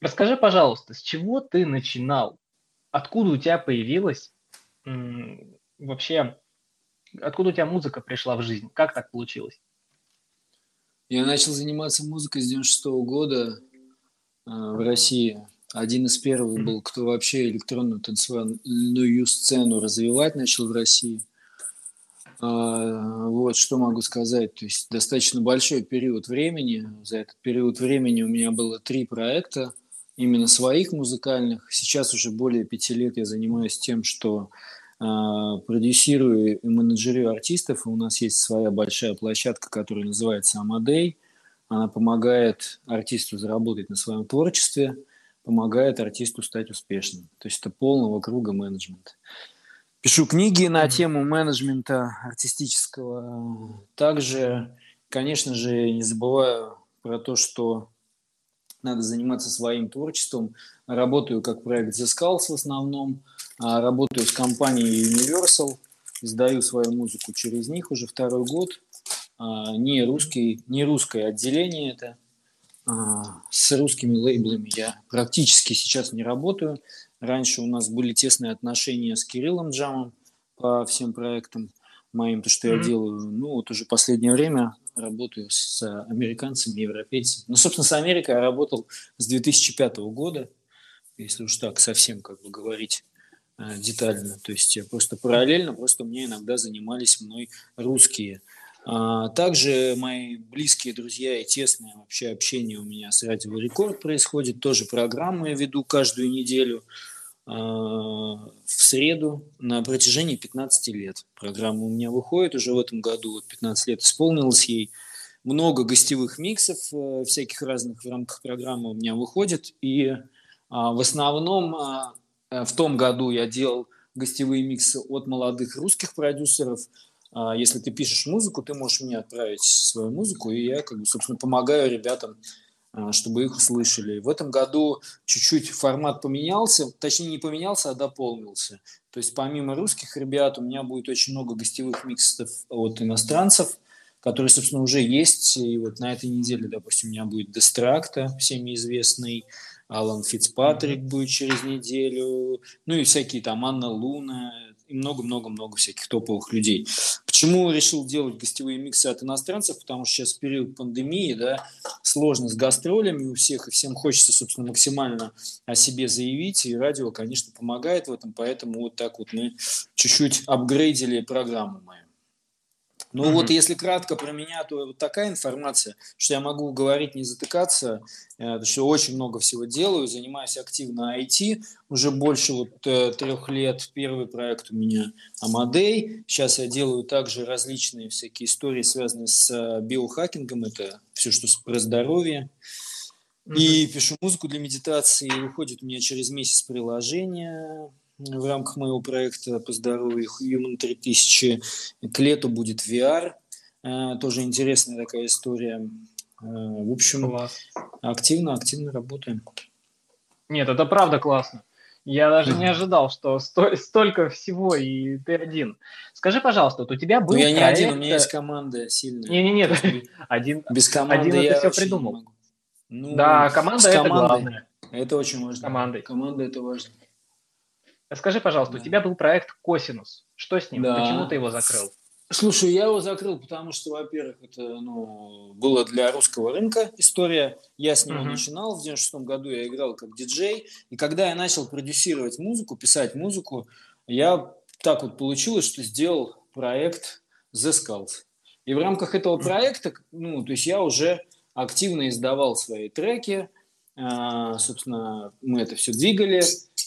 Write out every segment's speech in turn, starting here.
Расскажи, пожалуйста, с чего ты начинал? Откуда у тебя появилась вообще, откуда у тебя музыка пришла в жизнь? Как так получилось? Я начал заниматься музыкой с 96 -го года э, в России. Один из первых был, кто вообще электронную танцевальную сцену развивать начал в России. А, вот что могу сказать. То есть достаточно большой период времени. За этот период времени у меня было три проекта, именно своих музыкальных. Сейчас уже более пяти лет я занимаюсь тем, что э, продюсирую и менеджерю артистов. И у нас есть своя большая площадка, которая называется Амадей. Она помогает артисту заработать на своем творчестве, помогает артисту стать успешным. То есть это полного круга менеджмента. Пишу книги на тему менеджмента артистического. Также, конечно же, не забываю про то, что надо заниматься своим творчеством. Работаю как проект The Skulls в основном, а работаю с компанией Universal, издаю свою музыку через них уже второй год. А, не, русский, не русское отделение это. А, с русскими лейблами я практически сейчас не работаю. Раньше у нас были тесные отношения с Кириллом Джамом по всем проектам моим, то, что mm-hmm. я делаю. Ну, вот уже последнее время работаю с американцами, европейцами. Ну, собственно, с Америкой я работал с 2005 года, если уж так совсем как бы говорить э, детально. То есть просто параллельно, просто мне иногда занимались мной русские. А, также мои близкие друзья и тесное вообще общение у меня с Радио Рекорд происходит. Тоже программу я веду каждую неделю в среду на протяжении 15 лет. Программа у меня выходит уже в этом году, вот 15 лет исполнилось ей. Много гостевых миксов э, всяких разных в рамках программы у меня выходит. И а, в основном э, в том году я делал гостевые миксы от молодых русских продюсеров – если ты пишешь музыку, ты можешь мне отправить свою музыку, и я, как бы, собственно, помогаю ребятам, чтобы их услышали. В этом году чуть-чуть формат поменялся, точнее не поменялся, а дополнился. То есть помимо русских ребят у меня будет очень много гостевых миксов от иностранцев, которые, собственно, уже есть. И вот на этой неделе, допустим, у меня будет Дестракта, всеми известный, Алан Фицпатрик будет через неделю, ну и всякие там Анна Луна, и много-много-много всяких топовых людей. Почему решил делать гостевые миксы от иностранцев? Потому что сейчас период пандемии, да, сложно с гастролями у всех, и всем хочется, собственно, максимально о себе заявить, и радио, конечно, помогает в этом, поэтому вот так вот мы чуть-чуть апгрейдили программу мою. Ну mm-hmm. вот если кратко про меня, то вот такая информация, что я могу говорить, не затыкаться, э, что очень много всего делаю, занимаюсь активно IT, уже больше вот э, трех лет. Первый проект у меня Амадей. Сейчас я делаю также различные всякие истории, связанные с э, биохакингом, это все, что про здоровье. И пишу музыку для медитации, выходит у меня через месяц приложение, в рамках моего проекта по здоровью Human 3000. К лету будет VR. Э, тоже интересная такая история. Э, в общем, активно, активно работаем. Нет, это правда классно. Я даже не ожидал, что сто, столько всего, и ты один. Скажи, пожалуйста, вот у тебя был Ну, я не проект... один, у меня есть команда сильная. Не-не-не, один, Без команды один я это все придумал. Ну, да, команда это главное. Это очень важно. Командой. Команда это важно. Скажи, пожалуйста, да. у тебя был проект Косинус. Что с ним? Да. Почему ты его закрыл? Слушай, я его закрыл, потому что, во-первых, это ну, было для русского рынка история. Я с него uh-huh. начинал. В 96 году я играл как диджей. И когда я начал продюсировать музыку, писать музыку, я так вот получилось, что сделал проект The Skulls. И в рамках этого проекта, ну, то есть я уже активно издавал свои треки, а, собственно, мы это все двигали.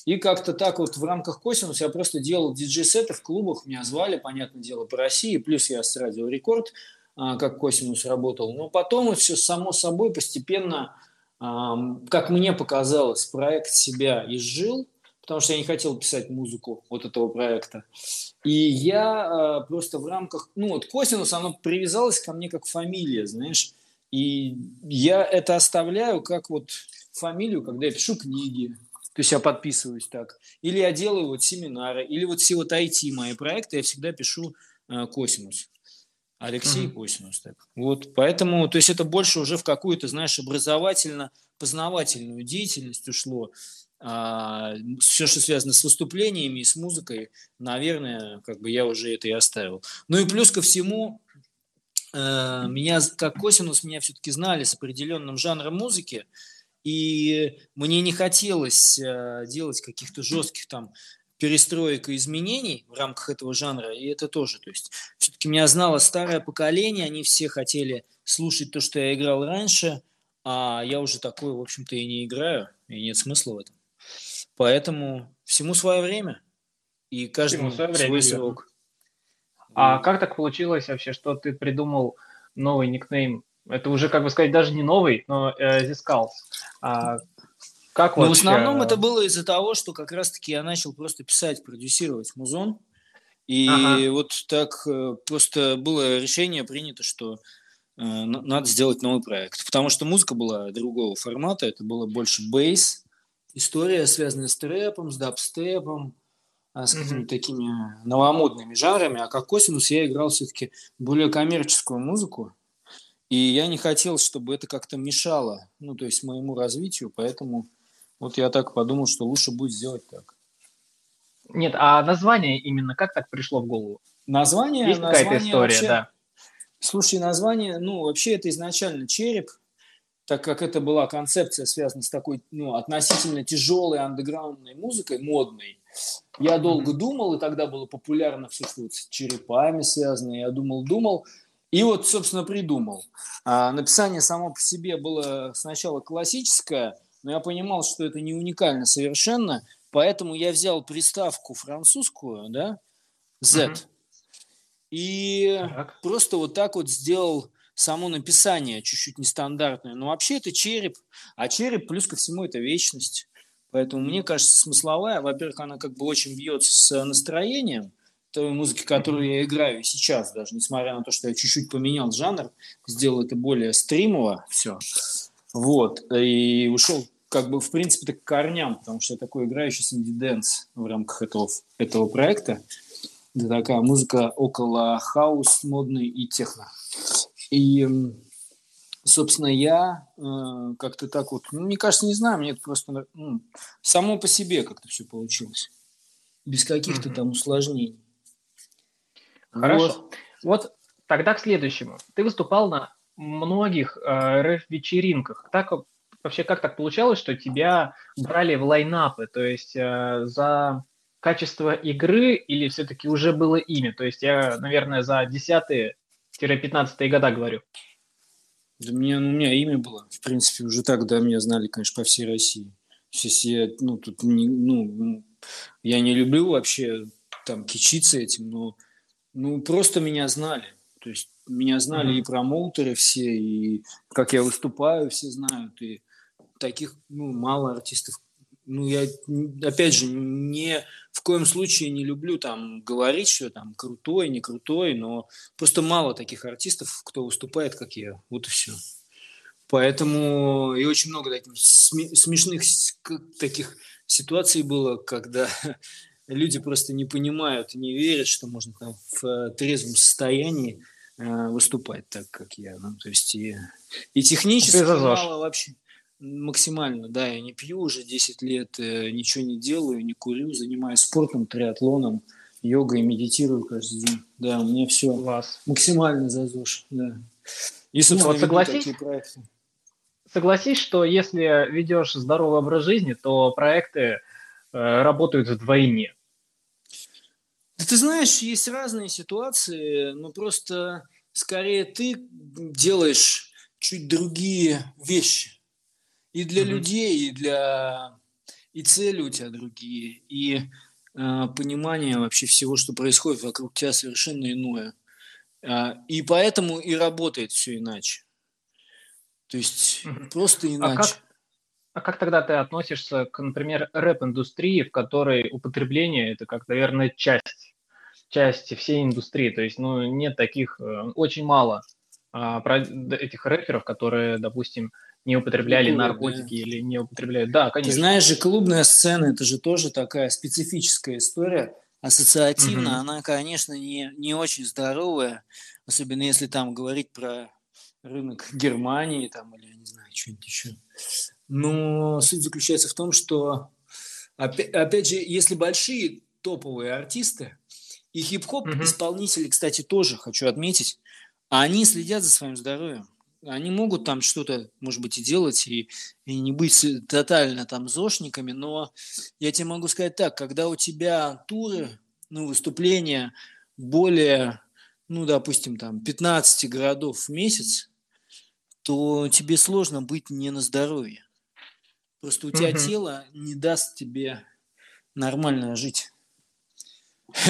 И как-то так вот в рамках Косинус я просто делал диджей-сеты в клубах, меня звали, понятное дело, по России, плюс я с Радио Рекорд, а, как Косинус работал. Но потом все само собой постепенно, как мне показалось, проект себя изжил, потому что я не хотел писать музыку вот этого проекта. И я а, просто в рамках, ну вот Косинус, оно привязалось ко мне как фамилия, знаешь, и я это оставляю как вот фамилию, когда я пишу книги, то есть я подписываюсь так. Или я делаю вот семинары, или вот все вот IT мои проекты, я всегда пишу э, Косинус. Алексей mm-hmm. Косинус. Так. Вот, поэтому, то есть это больше уже в какую-то, знаешь, образовательно познавательную деятельность ушло. А, все, что связано с выступлениями и с музыкой, наверное, как бы я уже это и оставил. Ну и плюс ко всему, э, меня как Косинус меня все-таки знали с определенным жанром музыки, и мне не хотелось э, делать каких-то жестких там перестроек и изменений в рамках этого жанра, и это тоже, то есть все-таки меня знало старое поколение, они все хотели слушать то, что я играл раньше, а я уже такое, в общем-то, и не играю, и нет смысла в этом. Поэтому всему свое время, и каждому свое свой время, срок. А как так получилось вообще, что ты придумал новый никнейм? Это уже, как бы сказать, даже не новый, но э. А как ну, в основном это было из-за того, что как раз-таки я начал просто писать, продюсировать музон. И ага. вот так э, просто было решение принято, что э, надо сделать новый проект. Потому что музыка была другого формата, это было больше бейс, история, связанная с трэпом, с дабстепом, а, с какими-то mm-hmm. такими новомодными жанрами. А как Косинус я играл все-таки более коммерческую музыку. И я не хотел, чтобы это как-то мешало, ну, то есть моему развитию, поэтому вот я так подумал, что лучше будет сделать так. Нет, а название именно как так пришло в голову? Название? Есть какая-то история, вообще... да. Слушай, название, ну, вообще это изначально череп, так как это была концепция, связанная с такой, ну, относительно тяжелой андеграундной музыкой, модной. Я долго думал, и тогда было популярно все, что вот с черепами связано. Я думал, думал, и вот, собственно, придумал. А, написание само по себе было сначала классическое, но я понимал, что это не уникально совершенно, поэтому я взял приставку французскую, да, Z, mm-hmm. и так. просто вот так вот сделал само написание чуть-чуть нестандартное. Но вообще это череп, а череп плюс ко всему это вечность. Поэтому мне кажется, смысловая, во-первых, она как бы очень бьется с настроением той музыки, которую я играю сейчас, даже несмотря на то, что я чуть-чуть поменял жанр, сделал это более стримово все. Вот. И ушел как бы, в принципе, к корням, потому что я такой играющий с indie dance в рамках этого, этого проекта. Это такая музыка около хаус, melodic техно. И, собственно, я э, как-то так вот, ну, мне кажется, не знаю, мне это просто ну, само по себе как-то все получилось. Без каких-то mm-hmm. там усложнений. Хорошо. Вот. вот тогда к следующему. Ты выступал на многих э, рэп-вечеринках. Так вообще как так получалось, что тебя брали в лайнапы, то есть э, за качество игры или все-таки уже было имя? То есть я, наверное, за 10-15 года говорю. Да меня, ну, у меня имя было, в принципе, уже так, да, меня знали, конечно, по всей России. Сейчас я, ну, тут, не, ну, я не люблю вообще там кичиться этим, но, ну, просто меня знали. То есть меня знали mm-hmm. и промоутеры все, и как я выступаю, все знают, и таких ну, мало артистов. Ну, я, опять же, не в коем случае не люблю там говорить, что там крутой, не крутой, но просто мало таких артистов, кто выступает, как я. Вот и все. Поэтому и очень много таких смешных таких ситуаций было, когда люди просто не понимают, не верят, что можно там в э, трезвом состоянии э, выступать так, как я. Ну, то есть и, и технически мало вообще максимально, да, я не пью уже 10 лет, э, ничего не делаю, не курю, занимаюсь спортом, триатлоном, йогой, медитирую каждый день. Да, у меня все Класс. максимально за ЗОЖ, да. И, ну, вот согласись, согласись, что если ведешь здоровый образ жизни, то проекты работают вдвойне. Да ты знаешь, есть разные ситуации, но просто скорее ты делаешь чуть другие вещи и для mm-hmm. людей, и для и цели у тебя другие, и э, понимание вообще всего, что происходит вокруг тебя, совершенно иное. Э, и поэтому и работает все иначе. То есть mm-hmm. просто иначе. А как, а как тогда ты относишься к, например, рэп-индустрии, в которой употребление это как, наверное, часть части всей индустрии. То есть, ну, нет таких, э, очень мало а, про этих рэперов, которые, допустим, не употребляли Клубы, наркотики да. или не употребляют. Да, конечно. Ты знаешь же, клубная сцена это же тоже такая специфическая история. Ассоциативно угу. она, конечно, не, не очень здоровая, особенно если там говорить про рынок Германии там, или, я не знаю, что-нибудь еще. Но суть заключается в том, что, опять же, если большие топовые артисты, и хип-хоп mm-hmm. исполнители, кстати, тоже хочу отметить, они следят за своим здоровьем. Они могут там что-то, может быть, и делать, и, и не быть тотально там зошниками, но я тебе могу сказать так, когда у тебя туры, ну, выступления более, ну, допустим, там 15 городов в месяц, то тебе сложно быть не на здоровье. Просто у тебя угу. тело не даст тебе нормально жить.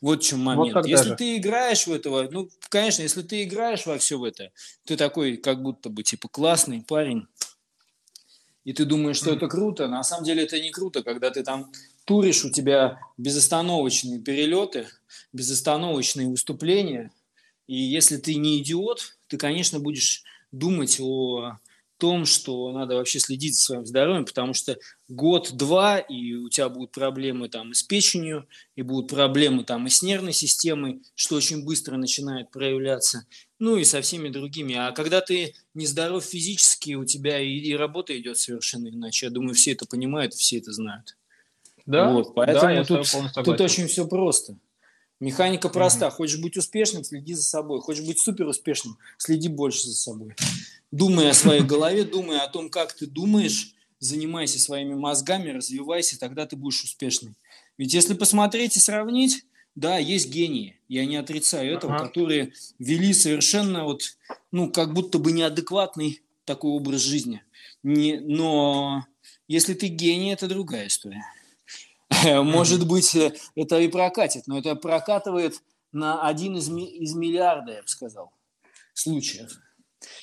Вот в чем момент. Вот если же. ты играешь в этого, ну, конечно, если ты играешь во все в это, ты такой, как будто бы, типа, классный парень, и ты думаешь, что это круто, на самом деле это не круто, когда ты там туришь, у тебя безостановочные перелеты, безостановочные выступления, и если ты не идиот, ты, конечно, будешь думать о том, что надо вообще следить за своим здоровьем, потому что год-два, и у тебя будут проблемы там и с печенью, и будут проблемы там и с нервной системой, что очень быстро начинает проявляться, ну и со всеми другими. А когда ты нездоров физически, у тебя и, и работа идет совершенно иначе. Я думаю, все это понимают, все это знают. Да, вот, поэтому да, тут, тут очень все просто. Механика проста. Mm-hmm. Хочешь быть успешным, следи за собой. Хочешь быть супер успешным, следи больше за собой. Думай о своей голове, думай о том, как ты думаешь, занимайся своими мозгами, развивайся, тогда ты будешь успешным. Ведь если посмотреть и сравнить, да, есть гении, я не отрицаю этого, ага. которые вели совершенно вот, ну, как будто бы неадекватный такой образ жизни. Не, но если ты гений, это другая история. Может быть, э, это и прокатит, но это прокатывает на один из, из миллиарда, я бы сказал, случаев.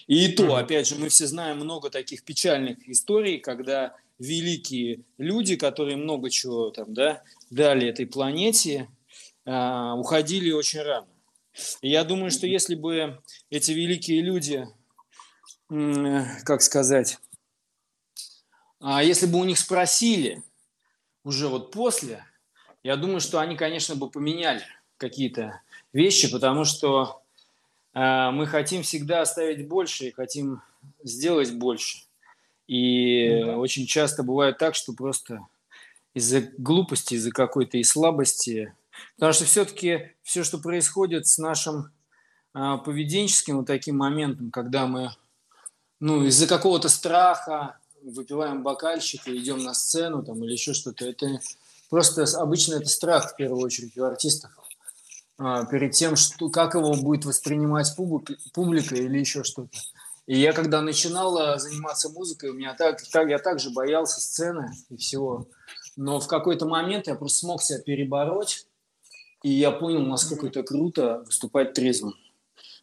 И то, опять же, мы все знаем много таких печальных историй, когда великие люди, которые много чего там, да, дали этой планете, а, уходили очень рано. И я думаю, что если бы эти великие люди, как сказать, а если бы у них спросили уже вот после, я думаю, что они, конечно, бы поменяли какие-то вещи, потому что мы хотим всегда оставить больше и хотим сделать больше. И да. очень часто бывает так, что просто из-за глупости, из-за какой-то и слабости, потому что все-таки все, что происходит с нашим а, поведенческим вот таким моментом, когда мы ну, из-за какого-то страха выпиваем бокальчик и идем на сцену там, или еще что-то, это просто обычно это страх в первую очередь у артистов. А, перед тем, что, как его будет воспринимать публика, публика или еще что-то. И я когда начинал а, заниматься музыкой, у меня так, так, я также боялся сцены и всего. Но в какой-то момент я просто смог себя перебороть, и я понял, насколько это круто выступать трезвым.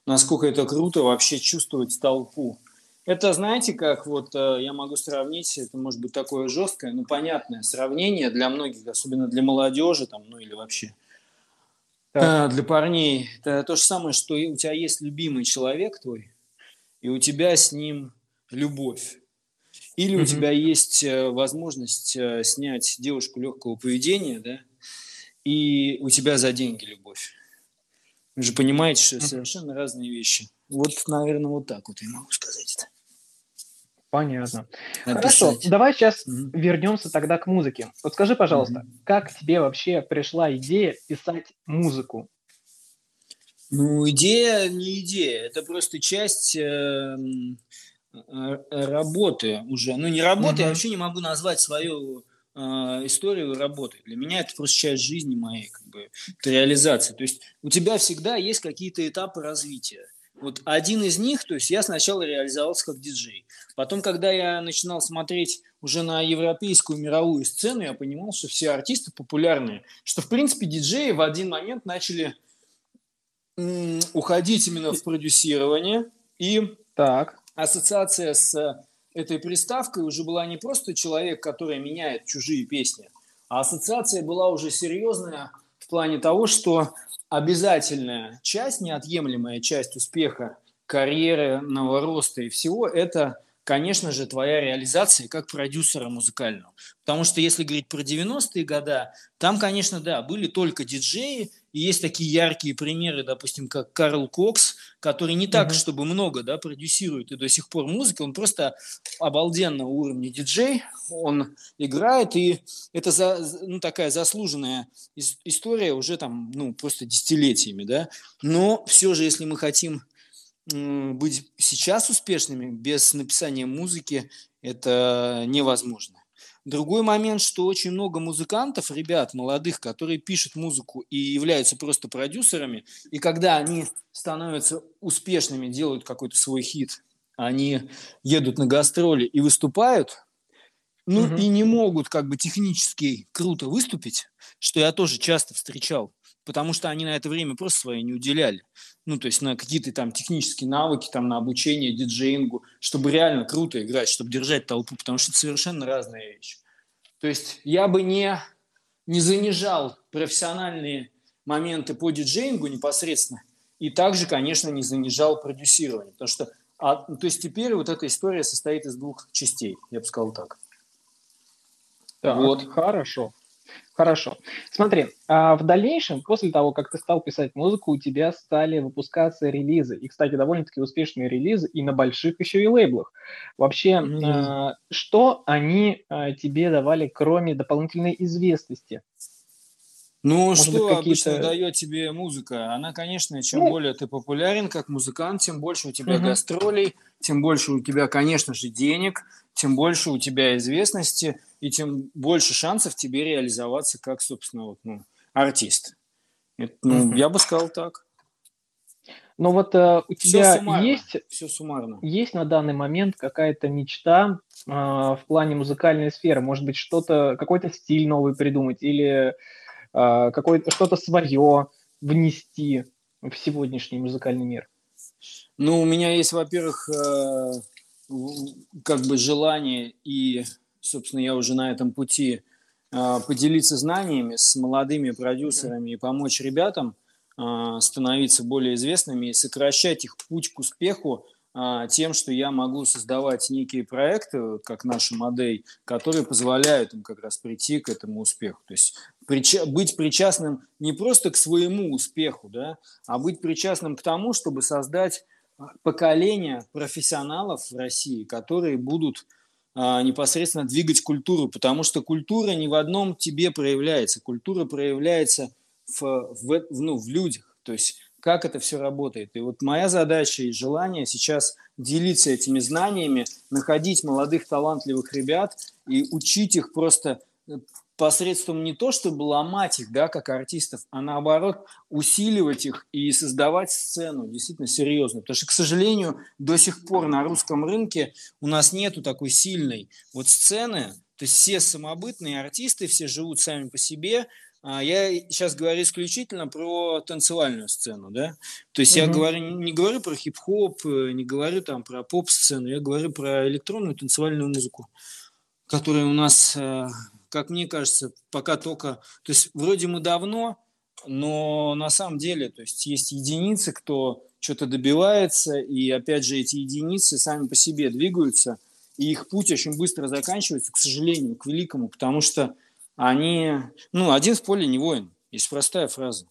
Насколько это круто вообще чувствовать толпу. Это, знаете, как вот э, я могу сравнить, это может быть такое жесткое, но понятное сравнение для многих, особенно для молодежи, там, ну или вообще так. для парней. Это то же самое, что у тебя есть любимый человек твой, и у тебя с ним любовь. Или mm-hmm. у тебя есть э, возможность э, снять девушку легкого поведения, да, и у тебя за деньги любовь. Вы же понимаете, что это совершенно разные вещи. Вот, наверное, вот так вот я могу сказать это. Понятно. Написать. Хорошо, давай сейчас mm-hmm. вернемся тогда к музыке. Вот скажи, пожалуйста, mm-hmm. как тебе вообще пришла идея писать музыку? Ну, идея не идея, это просто часть э, э, работы уже. Ну, не работы, mm-hmm. я вообще не могу назвать свою э, историю работы. Для меня это просто часть жизни моей, как бы, это реализация. То есть у тебя всегда есть какие-то этапы развития. Вот один из них, то есть я сначала реализовался как диджей. Потом, когда я начинал смотреть уже на европейскую мировую сцену, я понимал, что все артисты популярные. Что, в принципе, диджеи в один момент начали м- уходить именно в продюсирование. И так. ассоциация с этой приставкой уже была не просто человек, который меняет чужие песни, а ассоциация была уже серьезная в плане того, что обязательная часть, неотъемлемая часть успеха карьеры, роста и всего, это, конечно же, твоя реализация как продюсера музыкального. Потому что если говорить про 90-е годы, там, конечно, да, были только диджеи, И есть такие яркие примеры, допустим, как Карл Кокс, который не так, mm-hmm. чтобы много, да, продюсирует и до сих пор музыка, он просто обалденно уровня диджей, он играет, и это за, ну, такая заслуженная история уже там, ну, просто десятилетиями, да. Но все же, если мы хотим быть сейчас успешными без написания музыки, это невозможно. Другой момент, что очень много музыкантов, ребят молодых, которые пишут музыку и являются просто продюсерами, и когда они становятся успешными, делают какой-то свой хит, они едут на гастроли и выступают, ну угу. и не могут как бы технически круто выступить, что я тоже часто встречал, потому что они на это время просто свое не уделяли. Ну, то есть на какие-то там технические навыки, там на обучение диджеингу, чтобы реально круто играть, чтобы держать толпу, потому что это совершенно разная вещь. То есть я бы не, не занижал профессиональные моменты по диджеингу непосредственно, и также, конечно, не занижал продюсирование, потому что а, то есть теперь вот эта история состоит из двух частей, я бы сказал так. Так, вот. хорошо. Хорошо. Смотри, а в дальнейшем, после того, как ты стал писать музыку, у тебя стали выпускаться релизы. И, кстати, довольно-таки успешные релизы и на больших еще и лейблах. Вообще, mm-hmm. что они а, тебе давали, кроме дополнительной известности? Ну, Может что быть, обычно дает тебе музыка? Она, конечно, чем ну, более ты популярен как музыкант, тем больше у тебя угу. гастролей, тем больше у тебя, конечно же, денег, тем больше у тебя известности, и тем больше шансов тебе реализоваться как, собственно, вот, ну, артист. Это, ну, я бы сказал так. Но вот э, у тебя суммарно, есть, все суммарно. есть на данный момент какая-то мечта э, в плане музыкальной сферы? Может быть, что-то, какой-то стиль новый придумать или а, какое-то что-то свое внести в сегодняшний музыкальный мир? Ну, у меня есть, во-первых, э, как бы желание и, собственно, я уже на этом пути э, поделиться знаниями с молодыми продюсерами и помочь ребятам э, становиться более известными и сокращать их путь к успеху а, тем, что я могу создавать некие проекты, как наша модель, которые позволяют им как раз прийти к этому успеху. То есть быть причастным не просто к своему успеху, да, а быть причастным к тому, чтобы создать а, поколение профессионалов в России, которые будут а, непосредственно двигать культуру, потому что культура не в одном тебе проявляется, культура проявляется в, в, ну, в людях. То есть как это все работает. И вот моя задача и желание сейчас делиться этими знаниями, находить молодых талантливых ребят и учить их просто э, посредством не то, чтобы ломать их, да, как артистов, а наоборот усиливать их и создавать сцену действительно серьезно. Потому что, к сожалению, до сих пор на русском рынке у нас нету такой сильной вот сцены, то есть все самобытные артисты, все живут сами по себе, а, я сейчас говорю исключительно про танцевальную сцену, да. То есть угу. я говорю, не говорю про хип-хоп, э, не говорю там про поп-сцену, я говорю про электронную танцевальную музыку, которая у нас, э, как мне кажется, пока только... То есть вроде мы давно, но на самом деле, то есть есть единицы, кто что-то добивается, и опять же эти единицы сами по себе двигаются, и их путь очень быстро заканчивается, к сожалению, к великому, потому что они, ну, один в поле не воин. Есть простая фраза.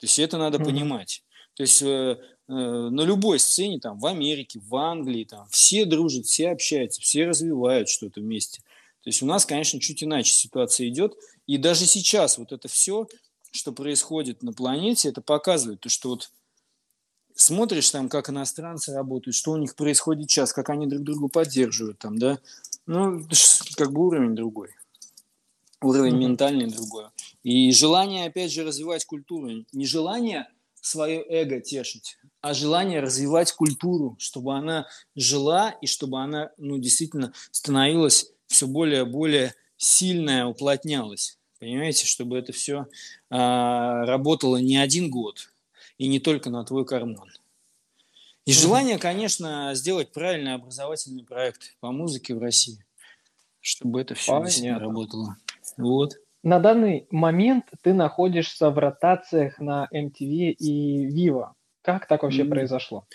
То есть это надо mm-hmm. понимать. То есть э, э, на любой сцене, там, в Америке, в Англии, там, все дружат, все общаются, все развивают что-то вместе. То есть у нас, конечно, чуть иначе ситуация идет. И даже сейчас вот это все, что происходит на планете, это показывает то, что вот смотришь там, как иностранцы работают, что у них происходит сейчас, как они друг друга поддерживают там, да, ну, как бы уровень другой. Уровень mm-hmm. ментальный другой. И желание, опять же, развивать культуру. Не желание свое эго тешить, а желание развивать культуру, чтобы она жила и чтобы она ну, действительно становилась все более и более сильная, уплотнялась. Понимаете, чтобы это все а, работало не один год и не только на твой карман. И желание, конечно, сделать правильный образовательный проект по музыке в России, чтобы это все Понятно. работало. Вот. На данный момент ты находишься в ротациях на MTV и Viva. Как так вообще mm. произошло?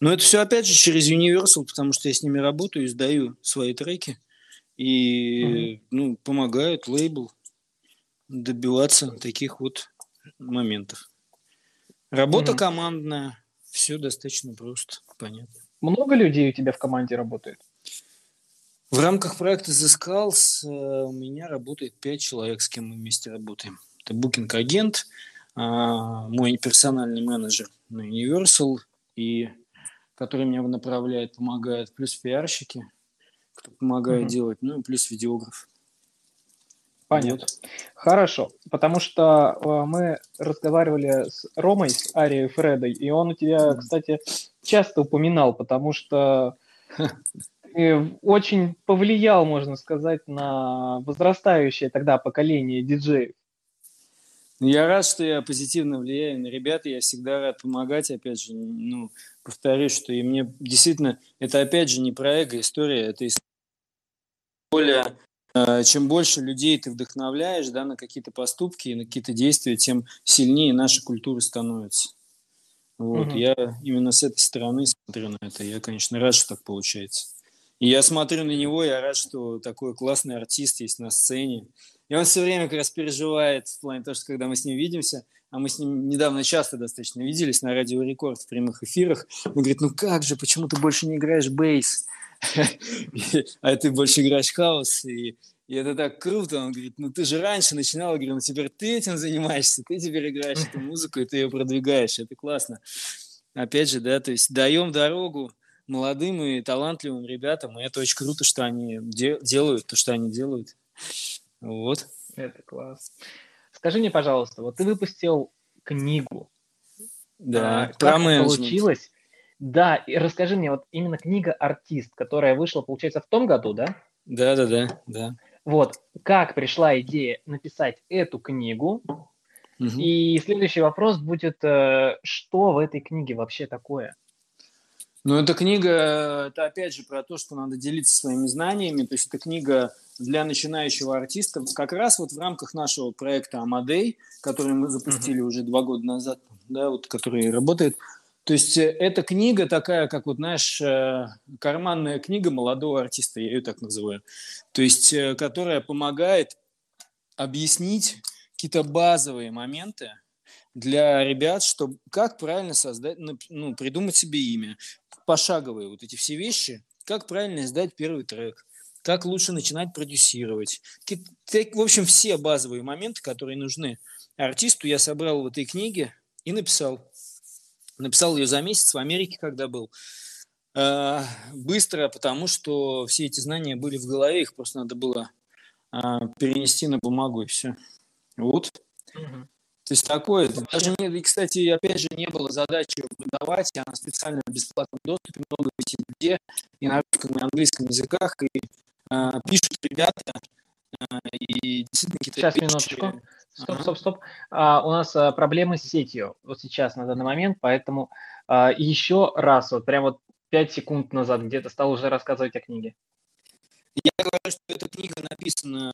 Ну, это все опять же через Universal, потому что я с ними работаю, издаю свои треки. И, mm ну, помогают лейбл добиваться таких вот моментов. Работа mm-hmm. командная, все достаточно просто, понятно. Много людей у тебя в команде работает? В рамках проекта The Skulls э, у меня работает пять человек, с кем мы вместе работаем. Это букинг-агент, а, мой персональный менеджер на Universal, и который меня направляет, помогает, плюс пиарщики, кто помогает mm-hmm. делать, ну и плюс видеограф. Понятно. Вот. Хорошо, потому что э, мы разговаривали с Ромой, с Арией Фредой, и он у тебя, кстати, часто упоминал, потому что очень повлиял, можно сказать, на возрастающее тогда поколение диджеев. Ну, я рад, что я позитивно влияю на ребят, я всегда рад помогать, опять же, ну, повторюсь, что и мне действительно, это опять же не про эго история, это история более э, чем больше людей ты вдохновляешь да, на какие-то поступки и на какие-то действия, тем сильнее наша культура становится. Вот, угу. Я именно с этой стороны смотрю на это. Я, конечно, рад, что так получается. И я смотрю на него, я рад, что такой классный артист есть на сцене. И он все время как раз переживает в плане того, что когда мы с ним видимся, а мы с ним недавно часто достаточно виделись на Радио Рекорд в прямых эфирах, он говорит, ну как же, почему ты больше не играешь бейс? а ты больше играешь хаос, и, и это так круто. Он говорит, ну ты же раньше начинал, говорю, ну теперь ты этим занимаешься, ты теперь играешь эту музыку, и ты ее продвигаешь, это классно. Опять же, да, то есть даем дорогу молодым и талантливым ребятам, и это очень круто, что они де- делают то, что они делают. Вот. Это класс. Скажи мне, пожалуйста, вот ты выпустил книгу. Да, а, про как получилось? Да, и расскажи мне, вот именно книга «Артист», которая вышла, получается, в том году, да? Да, да, да, да. Вот, как пришла идея написать эту книгу? Угу. И следующий вопрос будет, э, что в этой книге вообще такое? Ну, эта книга, это опять же про то, что надо делиться своими знаниями. То есть это книга для начинающего артиста. Как раз вот в рамках нашего проекта Амадей, который мы запустили uh-huh. уже два года назад, да, вот который работает. То есть э, эта книга такая, как вот, знаешь, э, карманная книга молодого артиста, я ее так называю. То есть, э, которая помогает объяснить какие-то базовые моменты, для ребят, что как правильно создать, ну, придумать себе имя, пошаговые вот эти все вещи, как правильно издать первый трек, как лучше начинать продюсировать. В общем, все базовые моменты, которые нужны артисту, я собрал в этой книге и написал. Написал ее за месяц в Америке, когда был. А, быстро, потому что все эти знания были в голове, их просто надо было а, перенести на бумагу и все. Вот. Угу. То есть такое, даже не, и, кстати, опять же, не было задачи продавать, она специально в бесплатном доступе много висит где, и на русском и английском языках, и пишут ребята, э, и действительно какие-то Сейчас, вещи... минуточку. Стоп, ага. стоп, стоп. А, у нас а, проблемы с сетью вот сейчас, на данный момент, поэтому а, еще раз, вот прям вот пять секунд назад где-то стал уже рассказывать о книге. Я говорю, что эта книга написана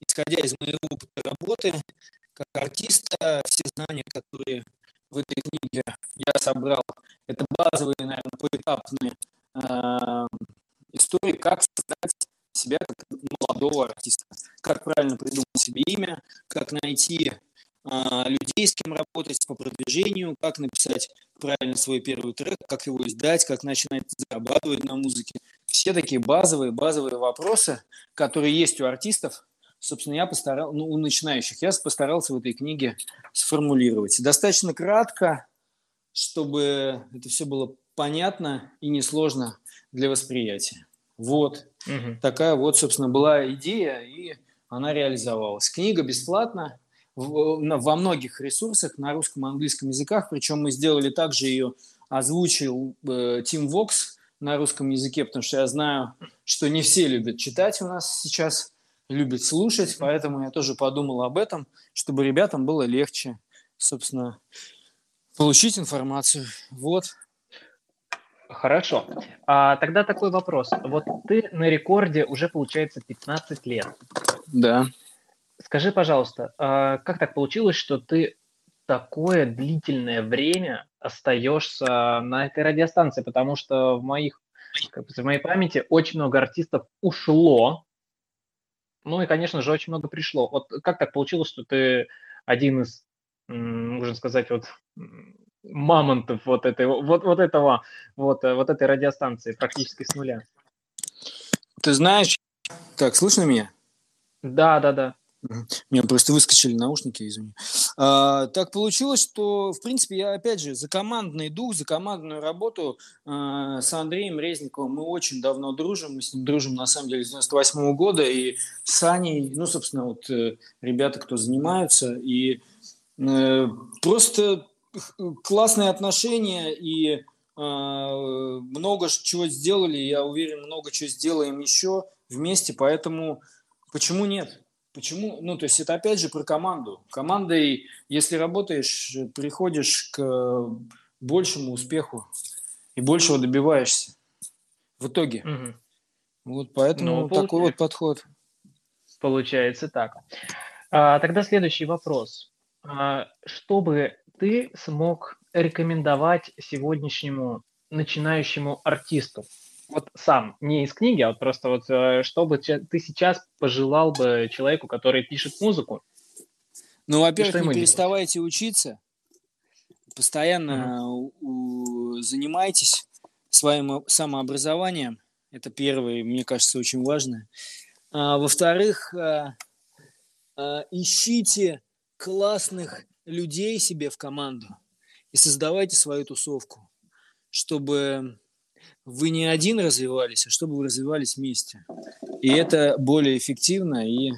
исходя из моего опыта работы, как артиста, все знания, которые в этой книге я собрал, это базовые, наверное, поэтапные э, истории, как создать себя как молодого артиста, как правильно придумать себе имя, как найти э, людей, с кем работать по продвижению, как написать правильно свой первый трек, как его издать, как начинать зарабатывать на музыке. Все такие базовые, базовые вопросы, которые есть у артистов, собственно, я постарался, ну, у начинающих, я постарался в этой книге сформулировать. Достаточно кратко, чтобы это все было понятно и несложно для восприятия. Вот. Угу. Такая вот, собственно, была идея, и она реализовалась. Книга бесплатна во многих ресурсах на русском и английском языках, причем мы сделали также ее, озвучил э, Тим Вокс на русском языке, потому что я знаю, что не все любят читать у нас сейчас любит слушать, поэтому я тоже подумал об этом, чтобы ребятам было легче, собственно, получить информацию. Вот. Хорошо. А, тогда такой вопрос. Вот ты на рекорде уже, получается, 15 лет. Да. Скажи, пожалуйста, а как так получилось, что ты такое длительное время остаешься на этой радиостанции? Потому что в моих как бы, в моей памяти очень много артистов ушло ну и, конечно же, очень много пришло. Вот как так получилось, что ты один из можно сказать, вот мамонтов вот, этой, вот, вот этого, вот, э, вот этой радиостанции практически с нуля. Ты знаешь, так, слышно меня? Да, да, да. Меня просто выскочили наушники, извини. А, так получилось, что, в принципе, я, опять же, за командный дух, за командную работу а, с Андреем Резниковым мы очень давно дружим. Мы с ним дружим, на самом деле, с 98 -го года. И с Аней, ну, собственно, вот э, ребята, кто занимаются. И э, просто классные отношения и э, много чего сделали. Я уверен, много чего сделаем еще вместе. Поэтому почему нет? Почему? Ну, то есть это опять же про команду. Командой, если работаешь, приходишь к большему успеху и большего добиваешься в итоге. Угу. Вот поэтому ну, такой вот подход. Получается так. А, тогда следующий вопрос. А, что бы ты смог рекомендовать сегодняшнему начинающему артисту? вот сам, не из книги, а вот просто вот, э, что бы ты сейчас пожелал бы человеку, который пишет музыку? Ну, во-первых, не переставайте делать? учиться, постоянно uh-huh. занимайтесь своим самообразованием. Это первое, мне кажется, очень важно. А, во-вторых, а, а, ищите классных людей себе в команду и создавайте свою тусовку, чтобы вы не один развивались, а чтобы вы развивались вместе. И это более эффективно и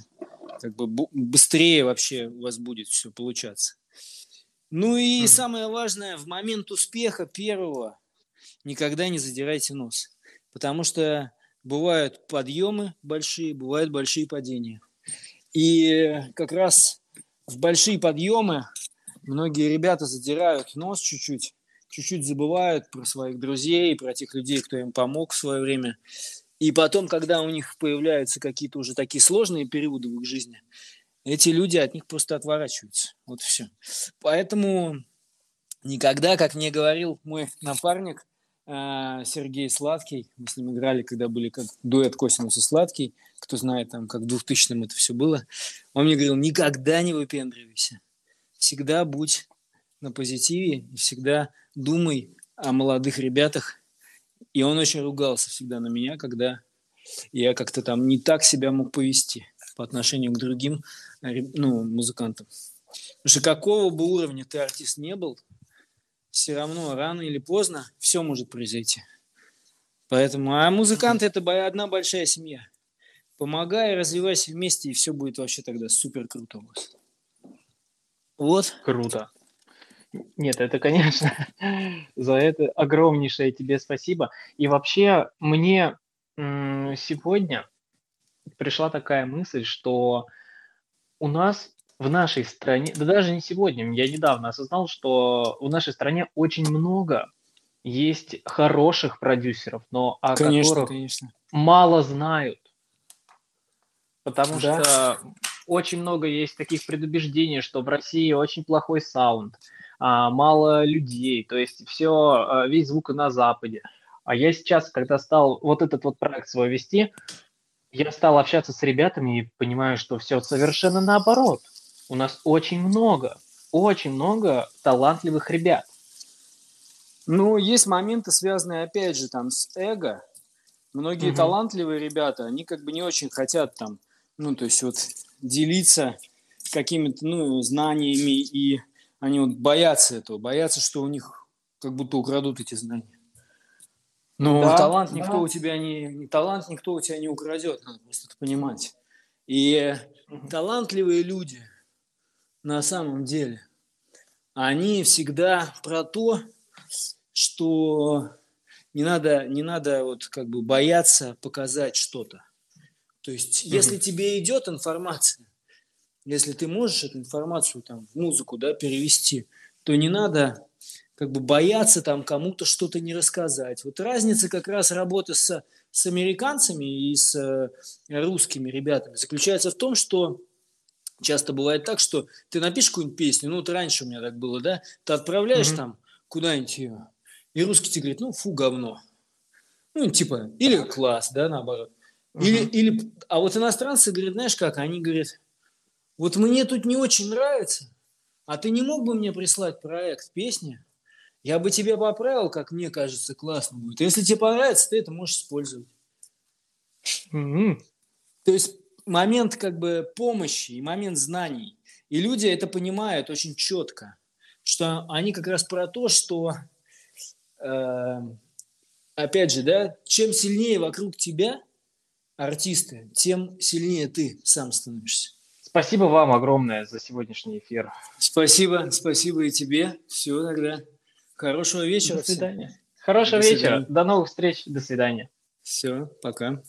как бы быстрее вообще у вас будет все получаться. Ну и mm-hmm. самое важное, в момент успеха первого никогда не задирайте нос. Потому что бывают подъемы большие, бывают большие падения. И как раз в большие подъемы многие ребята задирают нос чуть-чуть, чуть-чуть забывают про своих друзей, про тех людей, кто им помог в свое время. И потом, когда у них появляются какие-то уже такие сложные периоды в их жизни, эти люди от них просто отворачиваются. Вот все. Поэтому никогда, как мне говорил мой напарник а, Сергей Сладкий, мы с ним играли, когда были как дуэт Косинус и Сладкий, кто знает, там, как в 2000-м это все было, он мне говорил, никогда не выпендривайся, всегда будь на позитиве всегда думай о молодых ребятах. И он очень ругался всегда на меня, когда я как-то там не так себя мог повести по отношению к другим ну, музыкантам. Потому что какого бы уровня ты артист не был, все равно рано или поздно все может произойти. Поэтому, а музыканты это одна большая семья. Помогай, развивайся вместе, и все будет вообще тогда супер круто у вас. Вот. Круто. Нет, это, конечно, за это огромнейшее тебе спасибо. И вообще мне сегодня пришла такая мысль, что у нас в нашей стране, да даже не сегодня, я недавно осознал, что в нашей стране очень много есть хороших продюсеров, но о конечно, которых конечно. мало знают. Потому да. что очень много есть таких предубеждений, что в России очень плохой саунд, а, мало людей, то есть все, а, весь звук на Западе. А я сейчас, когда стал вот этот вот проект свой вести, я стал общаться с ребятами и понимаю, что все совершенно наоборот. У нас очень много, очень много талантливых ребят. Ну, есть моменты, связанные, опять же, там, с эго. Многие угу. талантливые ребята, они как бы не очень хотят там, ну, то есть вот делиться какими-то, ну, знаниями и они вот боятся этого, боятся, что у них как будто украдут эти знания. Но да, талант никто да. у тебя не, не талант никто у тебя не украдет, надо просто это понимать. И талантливые люди на самом деле, они всегда про то, что не надо, не надо вот как бы бояться показать что-то. То есть, если тебе идет информация, если ты можешь эту информацию там в музыку, да, перевести, то не надо как бы бояться там кому-то что-то не рассказать. Вот разница как раз работы с, с американцами и с э, русскими ребятами заключается в том, что часто бывает так, что ты напишешь какую-нибудь песню, ну вот раньше у меня так было, да, ты отправляешь mm-hmm. там куда-нибудь ее, и русский тебе говорит, ну фу, говно. Ну, типа, или класс, да, наоборот. Или, или, а вот иностранцы говорят, знаешь как, они говорят, вот мне тут не очень нравится, а ты не мог бы мне прислать проект песни? Я бы тебе поправил, как мне кажется, классно будет. Если тебе понравится, ты это можешь использовать. Mm-hmm. То есть момент как бы помощи и момент знаний. И люди это понимают очень четко, что они как раз про то, что, э, опять же, да, чем сильнее вокруг тебя артисты, тем сильнее ты сам становишься. Спасибо вам огромное за сегодняшний эфир. Спасибо, спасибо и тебе. Все тогда. Хорошего вечера. До свидания. Всем. Хорошего До вечера. Свидания. До новых встреч. До свидания. Все, пока.